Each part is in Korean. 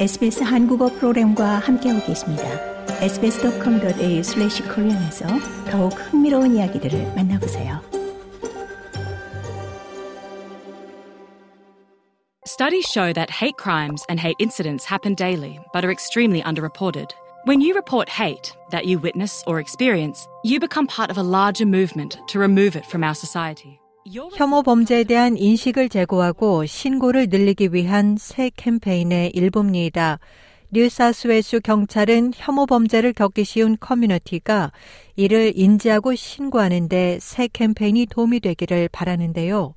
SBS 한국어 프로그램과 함께하고 계십니다. sbs.com.au/korean에서 더욱 흥미로운 이야기들을 만나보세요. Studies show that hate crimes and hate incidents happen daily but are extremely underreported. When you report hate that you witness or experience, you become part of a larger movement to remove it from our society. 혐오 범죄에 대한 인식을 제고하고 신고를 늘리기 위한 새 캠페인의 일부입니다. 뉴사우스웨일스 경찰은 혐오 범죄를 겪기 쉬운 커뮤니티가 이를 인지하고 신고하는데 새 캠페인이 도움이 되기를 바라는데요.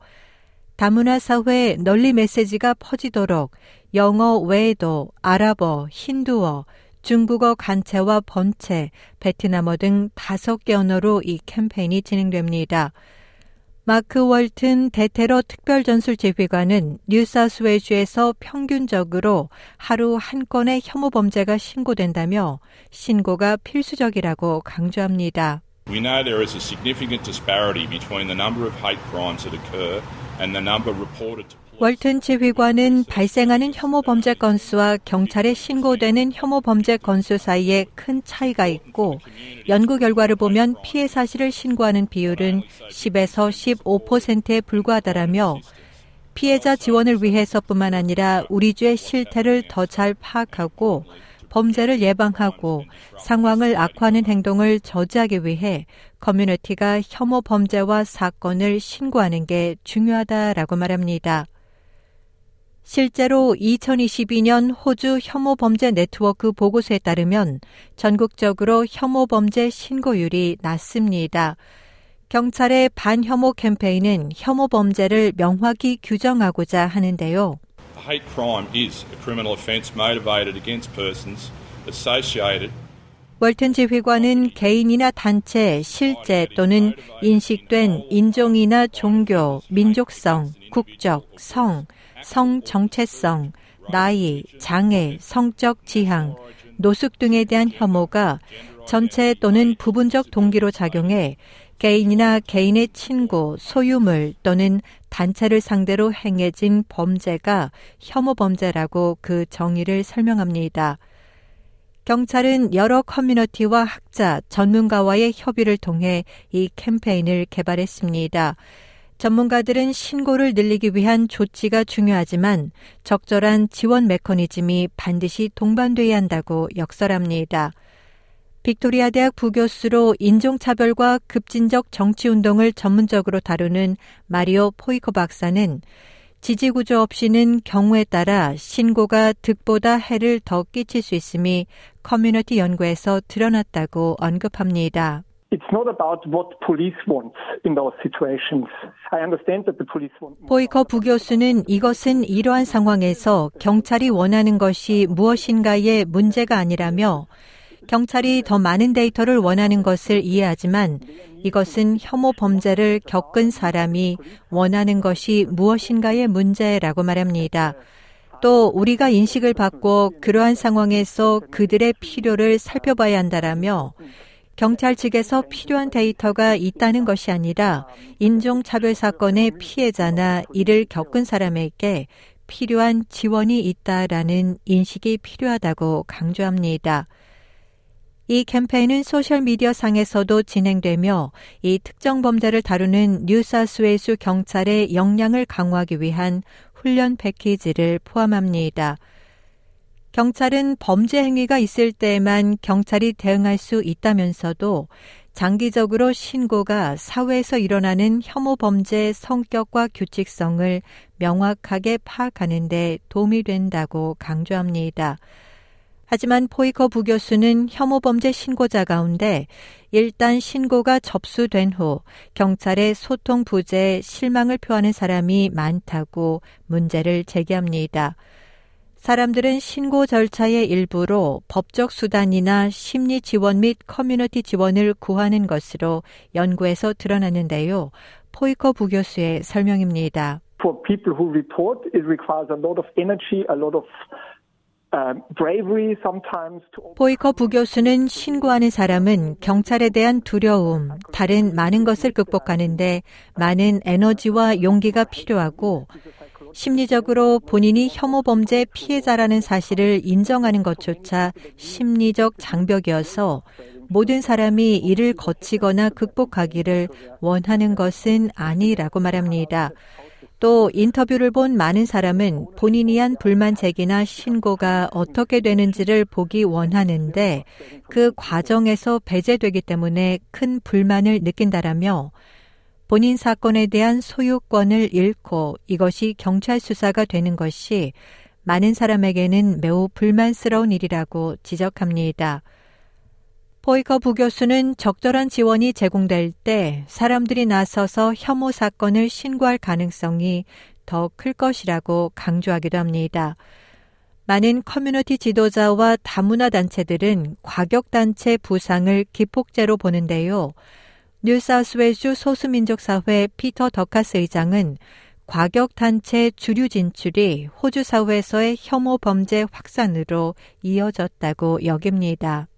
다문화 사회에 널리 메시지가 퍼지도록 영어 외에도 아랍어, 힌두어, 중국어 간체와 번체, 베트남어 등 다섯 개 언어로 이 캠페인이 진행됩니다. 마크 월튼 대테러 특별전술 지휘관은 뉴사우스웨일스주에서 평균적으로 하루 한 건의 혐오 범죄가 신고된다며 신고가 필수적이라고 강조합니다. We know there is a significant disparity between the number of hate crimes that occur and the number reported to 월튼 지휘관은 발생하는 혐오 범죄 건수와 경찰에 신고되는 혐오 범죄 건수 사이에 큰 차이가 있고 연구 결과를 보면 피해 사실을 신고하는 비율은 10에서 15%에 불과하다라며 피해자 지원을 위해서뿐만 아니라 우리 주의 실태를 더 잘 파악하고 범죄를 예방하고 상황을 악화하는 행동을 저지하기 위해 커뮤니티가 혐오 범죄와 사건을 신고하는 게 중요하다라고 말합니다. 실제로 2022년 호주 혐오 범죄 네트워크 보고서에 따르면 전국적으로 혐오 범죄 신고율이 낮습니다. 경찰의 반혐오 캠페인은 혐오 범죄를 명확히 규정하고자 하는데요. hate crime is a criminal offence motivated against persons associated 월튼 지휘관은 개인이나 단체, 실제 또는 인식된 인종이나 종교, 민족성, 국적, 성, 성 정체성, 나이, 장애, 성적 지향, 노숙 등에 대한 혐오가 전체 또는 부분적 동기로 작용해 개인이나 개인의 친구, 소유물 또는 단체를 상대로 행해진 범죄가 혐오 범죄라고 그 정의를 설명합니다. 경찰은 여러 커뮤니티와 학자, 전문가와의 협의를 통해 이 캠페인을 개발했습니다. 전문가들은 신고를 늘리기 위한 조치가 중요하지만 적절한 지원 메커니즘이 반드시 동반돼야 한다고 역설합니다. 빅토리아 대학 부교수로 인종차별과 급진적 정치운동을 전문적으로 다루는 마리오 포이커 박사는 지지구조 없이는 경우에 따라 신고가 득보다 해를 더 끼칠 수 있음이 커뮤니티 연구에서 드러났다고 언급합니다. It's not about what police want in those situations. I understand that the police want. 포이커 부교수는 이것은 이러한 상황에서 경찰이 원하는 것이 무엇인가의 문제가 아니라며 경찰이 더 많은 데이터를 원하는 것을 이해하지만 이것은 혐오 범죄를 겪은 사람이 원하는 것이 무엇인가의 문제라고 말합니다. 또 우리가 인식을 받고 그러한 상황에서 그들의 필요를 살펴봐야 한다라며 경찰 측에서 필요한 데이터가 있다는 것이 아니라 인종차별 사건의 피해자나 이를 겪은 사람에게 필요한 지원이 있다라는 인식이 필요하다고 강조합니다. 이 캠페인은 소셜미디어 상에서도 진행되며 이 특정 범죄를 다루는 뉴사우스웨일스 경찰의 역량을 강화하기 위한 훈련 패키지를 포함합니다. 경찰은 범죄 행위가 있을 때에만 경찰이 대응할 수 있다면서도 장기적으로 신고가 사회에서 일어나는 혐오 범죄의 성격과 규칙성을 명확하게 파악하는 데 도움이 된다고 강조합니다. 하지만 포이커 부교수는 혐오 범죄 신고자 가운데 일단 신고가 접수된 후 경찰의 소통 부재에 실망을 표하는 사람이 많다고 문제를 제기합니다. 사람들은 신고 절차의 일부로 법적 수단이나 심리 지원 및 커뮤니티 지원을 구하는 것으로 연구에서 드러났는데요. 포이커 부교수의 설명입니다. For people who report, it requires a lot of energy, a lot of 보이커 부교수는 신고하는 사람은 경찰에 대한 두려움, 다른 많은 것을 극복하는데 많은 에너지와 용기가 필요하고 심리적으로 본인이 혐오 범죄 피해자라는 사실을 인정하는 것조차 심리적 장벽이어서 모든 사람이 이를 거치거나 극복하기를 원하는 것은 아니라고 말합니다. 또 인터뷰를 본 많은 사람은 본인이 한 불만 제기나 신고가 어떻게 되는지를 보기 원하는데 그 과정에서 배제되기 때문에 큰 불만을 느낀다라며 본인 사건에 대한 소유권을 잃고 이것이 경찰 수사가 되는 것이 많은 사람에게는 매우 불만스러운 일이라고 지적합니다. 포이커 부교수는 적절한 지원이 제공될 때 사람들이 나서서 혐오 사건을 신고할 가능성이 더 클 것이라고 강조하기도 합니다. 많은 커뮤니티 지도자와 다문화 단체들은 과격단체 부상을 기폭제로 보는데요. 뉴사우스웨주 소수민족사회 피터 더카스 의장은 과격단체 주류 진출이 호주 사회에서의 혐오 범죄 확산으로 이어졌다고 여깁니다.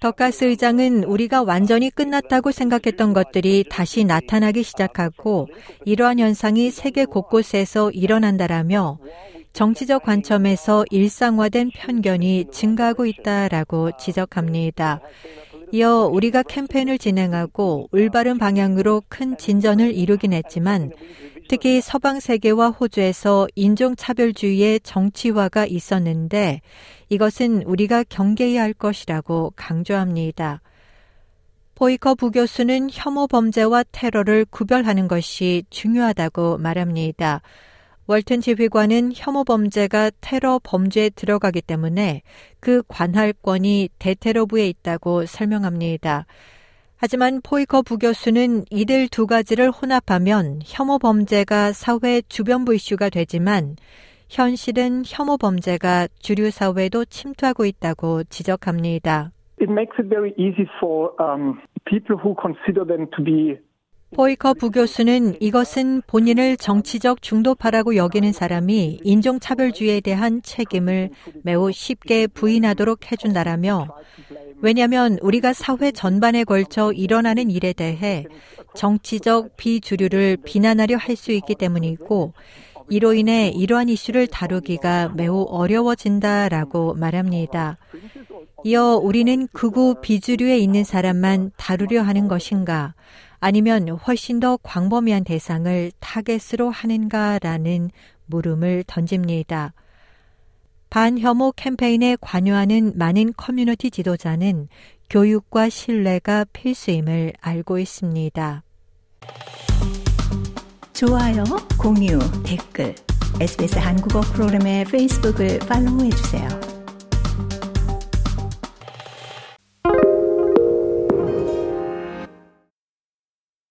더카스 의장은 우리가 완전히 끝났다고 생각했던 것들이 다시 나타나기 시작하고 이러한 현상이 세계 곳곳에서 일어난다라며 정치적 관점에서 일상화된 편견이 증가하고 있다라고 지적합니다. 이어 우리가 캠페인을 진행하고 올바른 방향으로 큰 진전을 이루긴 했지만 특히 서방 세계와 호주에서 인종차별주의의 정치화가 있었는데 이것은 우리가 경계해야 할 것이라고 강조합니다. 포이커 부교수는 혐오 범죄와 테러를 구별하는 것이 중요하다고 말합니다. 월튼 지휘관은 혐오 범죄가 테러 범죄에 들어가기 때문에 그 관할권이 대테러부에 있다고 설명합니다. 하지만 포이커 부교수는 이들 두 가지를 혼합하면 혐오 범죄가 사회 주변부 이슈가 되지만 현실은 혐오 범죄가 주류 사회도 침투하고 있다고 지적합니다. It makes it very easy for um, people who consider them to be 포이커 부교수는 이것은 본인을 정치적 중도파라고 여기는 사람이 인종차별주의에 대한 책임을 매우 쉽게 부인하도록 해준다라며 왜냐하면 우리가 사회 전반에 걸쳐 일어나는 일에 대해 정치적 비주류를 비난하려 할 수 있기 때문이고 이로 인해 이러한 이슈를 다루기가 매우 어려워진다라고 말합니다. 이어 우리는 극우 비주류에 있는 사람만 다루려 하는 것인가? 아니면 훨씬 더 광범위한 대상을 타겟으로 하는가라는 물음을 던집니다. 반혐오 캠페인에 관여하는 많은 커뮤니티 지도자는 교육과 신뢰가 필수임을 알고 있습니다. 좋아요, 공유, 댓글, SBS 한국어 프로그램의 페이스북을 팔로우해 주세요.